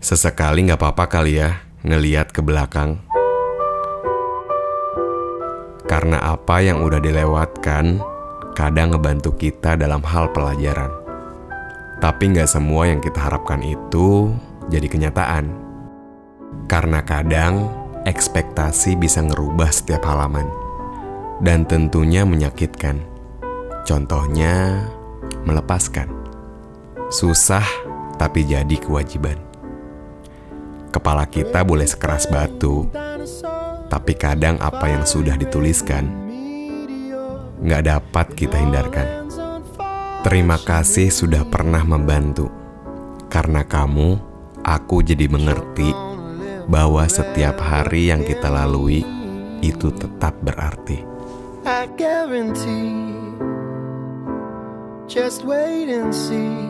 Sesekali nggak apa-apa kali ya ngeliat ke belakang. Karena apa yang udah dilewatkan kadang ngebantu kita dalam hal pelajaran. Tapi nggak semua yang kita harapkan itu jadi kenyataan. Karena kadang ekspektasi bisa ngerubah setiap halaman. Dan tentunya menyakitkan. Contohnya, melepaskan. Susah, tapi jadi kewajiban. Kepala kita boleh sekeras batu, tapi kadang apa yang sudah dituliskan nggak dapat kita hindarkan. Terima kasih sudah pernah membantu. Karena kamu, aku jadi mengerti bahwa setiap hari yang kita lalui itu tetap berarti. I guarantee. Just wait and see.